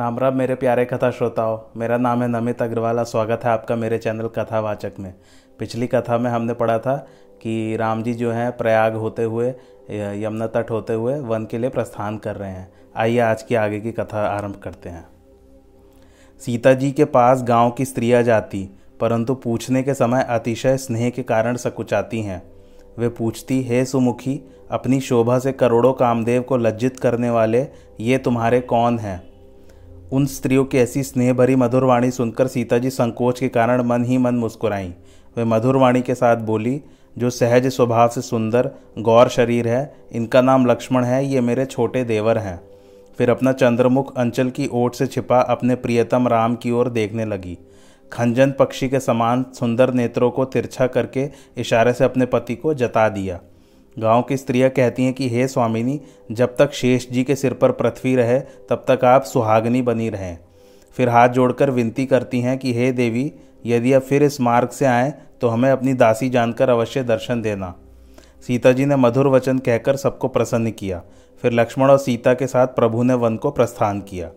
राम राम, मेरे प्यारे कथा श्रोताओं, मेरा नाम है नमित अग्रवाल स्वागत है आपका मेरे चैनल कथावाचक में। पिछली कथा में हमने पढ़ा था कि राम जी जो हैं, प्रयाग होते हुए यमुना तट होते हुए वन के लिए प्रस्थान कर रहे हैं। आइए आज की आगे की कथा आरंभ करते हैं। सीता जी के पास गाँव की स्त्रियाँ जाती, परंतु पूछने के समय अतिशय स्नेह के कारण सकुचाती हैं। वे पूछती, हे सुमुखी, अपनी शोभा से करोड़ों कामदेव को लज्जित करने वाले ये तुम्हारे कौन हैं? उन स्त्रियों की ऐसी स्नेह भरी मधुर वाणी सुनकर सीता जी संकोच के कारण मन ही मन मुस्कुराईं। वे मधुर वाणी के साथ बोली, जो सहज स्वभाव से सुंदर, गौर शरीर है, इनका नाम लक्ष्मण है, ये मेरे छोटे देवर हैं। फिर अपना चंद्रमुख अंचल की ओट से छिपा अपने प्रियतम राम की ओर देखने लगी। खंजन पक्षी के समान सुंदर नेत्रों को तिरछा करके इशारे से अपने पति को जता दिया। गाँव की स्त्रियाँ कहती हैं कि हे स्वामिनी जब तक शेष जी के सिर पर पृथ्वी रहे तब तक आप सुहागनी बनी रहें फिर हाथ जोड़कर विनती करती हैं कि हे देवी यदि आप फिर इस मार्ग से आएँ तो हमें अपनी दासी जानकर अवश्य दर्शन देना सीता जी ने मधुर वचन कहकर सबको प्रसन्न किया। फिर लक्ष्मण और सीता के साथ प्रभु ने वन को प्रस्थान किया।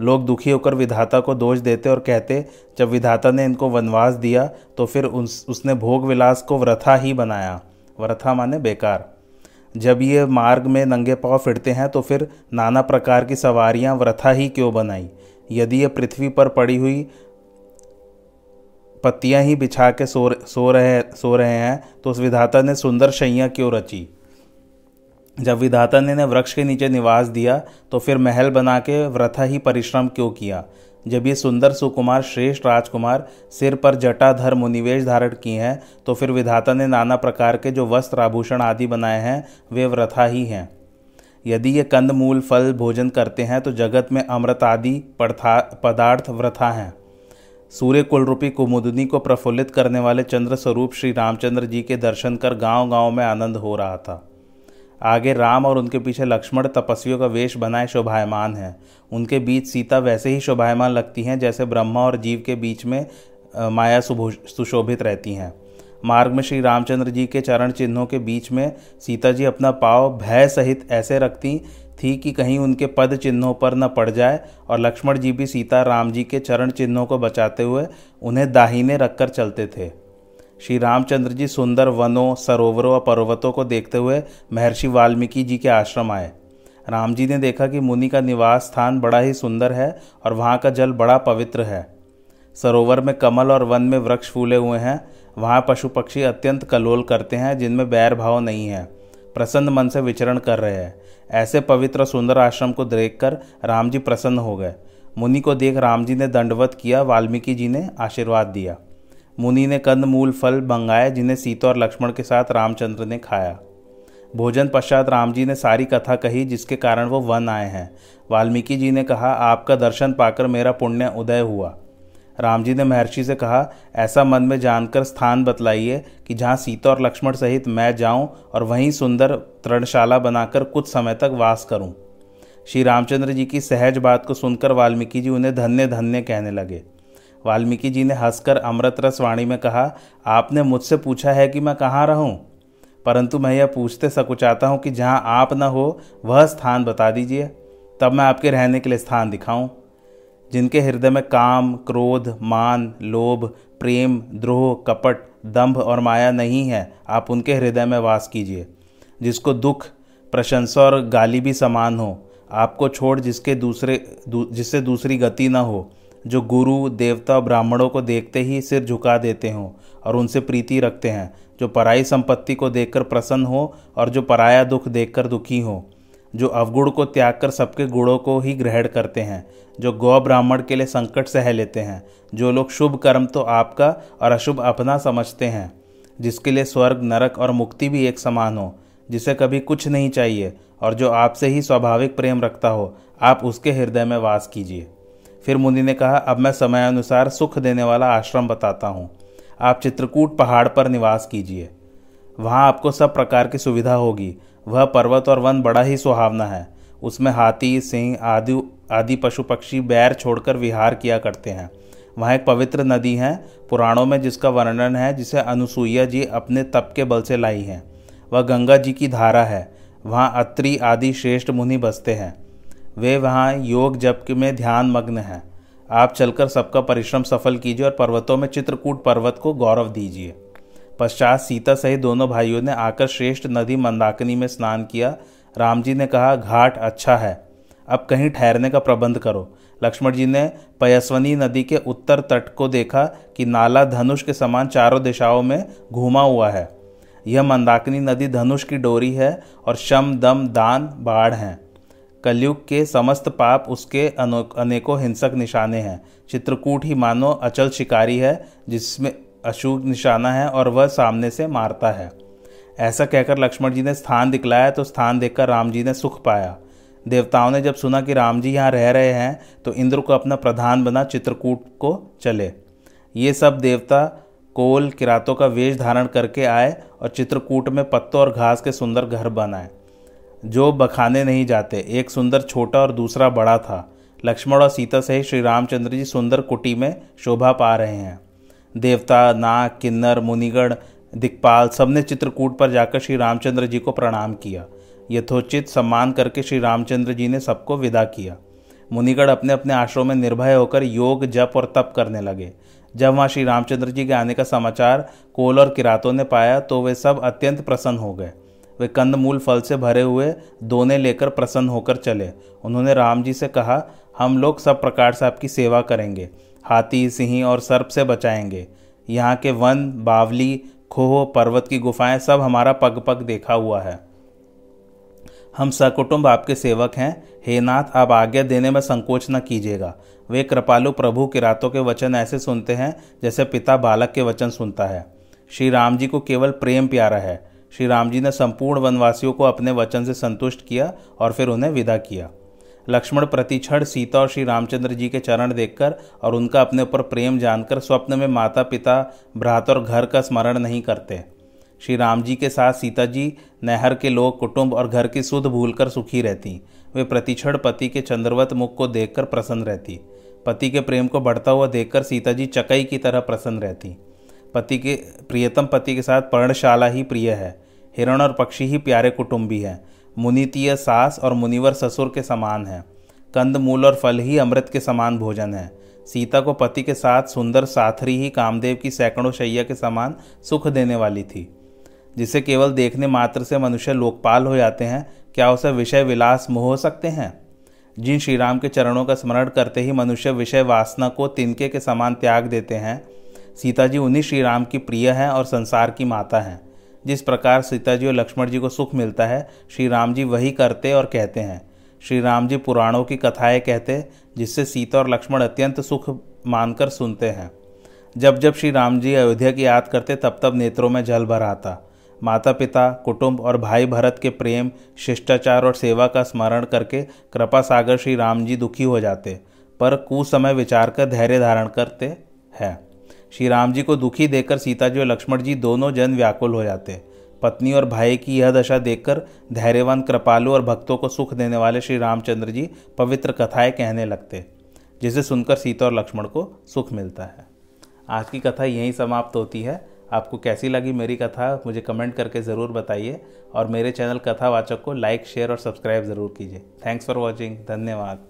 लोग दुखी होकर विधाता को दोष देते और कहते जब विधाता ने इनको वनवास दिया तो फिर उस, उसने भोग विलास को व्रथा ही बनाया। व्रथा माने बेकार। जब ये मार्ग में नंगे पाँव फिरते हैं तो फिर नाना प्रकार की सवारियाँ व्रथा ही क्यों बनाई? यदि ये पृथ्वी पर पड़ी हुई पत्तियाँ ही बिछा के सो सो रहे सो रहे हैं तो उस विधाता ने सुंदर शैया क्यों रची? जब विधाता ने, ने वृक्ष के नीचे निवास दिया तो फिर महल बना के व्रथा ही परिश्रम क्यों किया? जब ये सुंदर सुकुमार, श्रेष्ठ राजकुमार सिर पर जटाधर मुनिवेश धारण किए हैं तो फिर विधाता ने नाना प्रकार के जो वस्त्र, आभूषण आदि बनाए हैं, वे व्रथा ही हैं। यदि ये कंद, मूल, फल भोजन करते हैं तो जगत में अमृत आदि पदार्थ व्रथा हैं। सूर्य कुल रूपी कुमुदनी को प्रफुल्लित करने वाले चंद्र स्वरूप श्री रामचंद्र जी के दर्शन कर गाँव गाँव में आनंद हो रहा था। आगे राम और उनके पीछे लक्ष्मण तपस्वियों का वेश बनाए शोभायमान हैं। उनके बीच सीता वैसे ही शोभायमान लगती हैं, जैसे ब्रह्मा और जीव के बीच में माया सुशोभित रहती हैं। मार्ग में श्री रामचंद्र जी के चरण चिन्हों के बीच में सीता जी अपना पाव भय सहित ऐसे रखती थी कि कहीं उनके पद चिन्हों पर न पड़ जाए और लक्ष्मण जी भी सीता राम जी के चरण चिन्हों को बचाते हुए उन्हें दाहिने रखकर चलते थे। श्री रामचंद्र जी सुंदर वनों सरोवरों और पर्वतों को देखते हुए महर्षि वाल्मीकि जी के आश्रम आए। राम जी ने देखा कि मुनि का निवास स्थान बड़ा ही सुंदर है और वहाँ का जल बड़ा पवित्र है। सरोवर में कमल और वन में वृक्ष फूले हुए हैं। वहाँ पशु पक्षी अत्यंत कलोल करते हैं, जिनमें बैर भाव नहीं है। प्रसन्न मन से विचरण कर रहे हैं। ऐसे पवित्र सुंदर आश्रम को देखकर राम जी प्रसन्न हो गए। मुनि को देख राम जी ने दंडवत किया, वाल्मीकि जी ने आशीर्वाद दिया। मुनि ने कंद, मूल, फल मंगाए, जिन्हें सीता और लक्ष्मण के साथ रामचंद्र ने खाया। भोजन पश्चात राम जी ने सारी कथा कही, जिसके कारण वो वन आए हैं। वाल्मीकि जी ने कहा, आपका दर्शन पाकर मेरा पुण्य उदय हुआ। राम जी ने महर्षि से कहा, ऐसा मन में जानकर स्थान बतलाइए कि जहाँ सीता और लक्ष्मण सहित मैं जाऊँ और वहीं सुंदर तृणशाला बनाकर कुछ समय तक वास करूँ। श्री रामचंद्र जी की सहज बात को सुनकर वाल्मीकि जी उन्हें धन्य धन्य कहने लगे। वाल्मीकि जी ने हंसकर अमृत रस वाणी में कहा आपने मुझसे पूछा है कि मैं कहाँ रहूँ? परंतु मैं यह पूछते सकुचाता हूँ कि जहाँ आप न हो वह स्थान बता दीजिए। तब मैं आपके रहने के लिए स्थान दिखाऊँ। जिनके हृदय में काम क्रोध मान लोभ प्रेम द्रोह कपट दंभ और माया नहीं है आप उनके हृदय में वास कीजिए। जिसको दुख प्रशंसा और गाली भी समान हो आपको छोड़ जिसके दूसरे दू, जिससे दूसरी गति न हो जो गुरु, देवता, ब्राह्मणों को देखते ही सिर झुका देते हों और उनसे प्रीति रखते हैं, जो पराई संपत्ति को देखकर प्रसन्न हो और जो पराया दुख देखकर दुखी हो, जो अवगुण को त्याग कर सबके गुणों को ही ग्रहण करते हैं, जो गौ ब्राह्मण के लिए संकट सह लेते हैं, जो लोग शुभ कर्म तो आपका और अशुभ अपना समझते हैं, जिसके लिए स्वर्ग, नरक और मुक्ति भी एक समान हो, जिसे कभी कुछ नहीं चाहिए और जो आपसे ही स्वाभाविक प्रेम रखता हो, आप उसके हृदय में वास कीजिए। फिर मुनि ने कहा, अब मैं समयानुसार सुख देने वाला आश्रम बताता हूँ। आप चित्रकूट पहाड़ पर निवास कीजिए। वहाँ आपको सब प्रकार की सुविधा होगी। वह पर्वत और वन बड़ा ही सुहावना है। उसमें हाथी, सिंह, आदि आदि पशु पक्षी, बैर छोड़कर विहार किया करते हैं। वहाँ एक पवित्र नदी है, पुराणों में जिसका वर्णन है, जिसे अनुसुईया जी अपने तप के बल से लाई हैं। वह गंगा जी की धारा है। वहाँ अत्रि, आदि, श्रेष्ठ मुनि बसते हैं। वे वहाँ योग जप में ध्यान मग्न हैं। आप चलकर सबका परिश्रम सफल कीजिए और पर्वतों में चित्रकूट पर्वत को गौरव दीजिए। पश्चात सीता सहित दोनों भाइयों ने आकर श्रेष्ठ नदी मंदाकिनी में स्नान किया। राम जी ने कहा, घाट अच्छा है। अब कहीं ठहरने का प्रबंध करो। लक्ष्मण जी ने पयस्वनी नदी के उत्तर तट को देखा कि नाला धनुष के समान चारों दिशाओं में घूमा हुआ है। यह मंदाकिनी नदी धनुष की डोरी है और शम, दम, दान, बाढ़ हैं। कलयुग के समस्त पाप उसके अनेकों हिंसक निशाने हैं। चित्रकूट ही मानो अचल शिकारी है, जिसमें अशुभ निशाना है और वह सामने से मारता है। ऐसा कहकर लक्ष्मण जी ने स्थान दिखलाया तो स्थान देखकर राम जी ने सुख पाया। देवताओं ने जब सुना कि राम जी यहाँ रह रहे हैं तो इंद्र को अपना प्रधान बना चित्रकूट को चले। ये सब देवता कोल किरातों का वेश धारण करके आए और चित्रकूट में पत्तों और घास के सुंदर घर बनाए। जो बखाने नहीं जाते, एक सुंदर छोटा और दूसरा बड़ा था। लक्ष्मण और सीता सहित श्री रामचंद्र जी सुंदर कुटी में शोभा पा रहे हैं। देवता, नाग, किन्नर, मुनिगण, दिक्पाल, सबने चित्रकूट पर जाकर श्री रामचंद्र जी को प्रणाम किया। यथोचित सम्मान करके श्री रामचंद्र जी ने सबको विदा किया। मुनिगढ़ अपने अपने आश्रम में निर्भय होकर योग, जप और तप करने लगे। जब वहाँ श्री रामचंद्र जी के आने का समाचार कोल और किरातों ने पाया तो वे सब अत्यंत प्रसन्न हो गए। वे कंदमूल फल से भरे हुए दोने लेकर प्रसन्न होकर चले। उन्होंने राम जी से कहा, हम लोग सब प्रकार से आपकी सेवा करेंगे, हाथी, सिंह और सर्प से बचाएँगे। यहाँ के वन, बावली, खोह, पर्वत की गुफाएँ सब हमारा पग पग देखा हुआ है। हम सकुटुंब आपके सेवक हैं। हे नाथ, आप आज्ञा देने में संकोच न कीजिएगा। वे कृपालु प्रभु के रातों के वचन ऐसे सुनते हैं जैसे पिता बालक के वचन सुनता है। श्री राम जी को केवल प्रेम प्यारा है। श्री राम जी ने संपूर्ण वनवासियों को अपने वचन से संतुष्ट किया और फिर उन्हें विदा किया। लक्ष्मण प्रतिक्षण सीता और श्री रामचंद्र जी के चरण देखकर और उनका अपने ऊपर प्रेम जानकर स्वप्न में माता पिता भ्रात और घर का स्मरण नहीं करते। श्री राम जी के साथ सीता जी नहर के लोग कुटुंब और घर की सुध भूलकर सुखी रहती। वे प्रतिक्षण पति के चंद्रवत मुख को देखकर प्रसन्न रहती। पति के प्रेम को बढ़ता हुआ देखकर सीता जी चकई की तरह प्रसन्न रहती। पति के, प्रियतम पति के साथ पर्णशाला ही प्रिय है। हिरण और पक्षी ही प्यारे कुटुंबी हैं। मुनितीय सास और मुनिवर ससुर के समान है। कंद, मूल और फल ही अमृत के समान भोजन है। सीता को पति के साथ सुंदर साथरी ही कामदेव की सैकड़ों शैया के समान सुख देने वाली थी। जिसे केवल देखने मात्र से मनुष्य लोकपाल हो जाते हैं, क्या उसे विषय विलास मोह हो सकते हैं? जिन श्रीराम के चरणों का स्मरण करते ही मनुष्य विषय वासना को तिनके के समान त्याग देते हैं सीता जी उन्हीं श्री राम की प्रिय हैं और संसार की माता हैं। जिस प्रकार सीता जी और लक्ष्मण जी को सुख मिलता है, श्री राम जी वही करते और कहते हैं। श्री राम जी पुराणों की कथाएँ कहते, जिससे सीता और लक्ष्मण अत्यंत सुख मानकर सुनते हैं। जब जब श्री राम जी अयोध्या की याद करते, तब तब नेत्रों में जल भर आता। माता पिता कुटुंब और भाई भरत के प्रेम, शिष्टाचार और सेवा का स्मरण करके कृपा सागर श्री राम जी दुखी हो जाते, पर कुसमय विचार कर धैर्य धारण करते हैं। श्री राम जी को दुखी देखकर सीता जी और लक्ष्मण जी दोनों जन व्याकुल हो जाते पत्नी और भाई की यह दशा देखकर धैर्यवान, कृपालु और भक्तों को सुख देने वाले श्री रामचंद्र जी पवित्र कथाएँ कहने लगते जिसे सुनकर सीता और लक्ष्मण को सुख मिलता है। आज की कथा यहीं समाप्त होती है। आपको कैसी लगी मेरी कथा, मुझे कमेंट करके ज़रूर बताइए और मेरे चैनल कथावाचक को लाइक, शेयर और सब्सक्राइब ज़रूर कीजिए। थैंक्स फॉर वॉचिंग धन्यवाद।